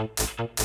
Thank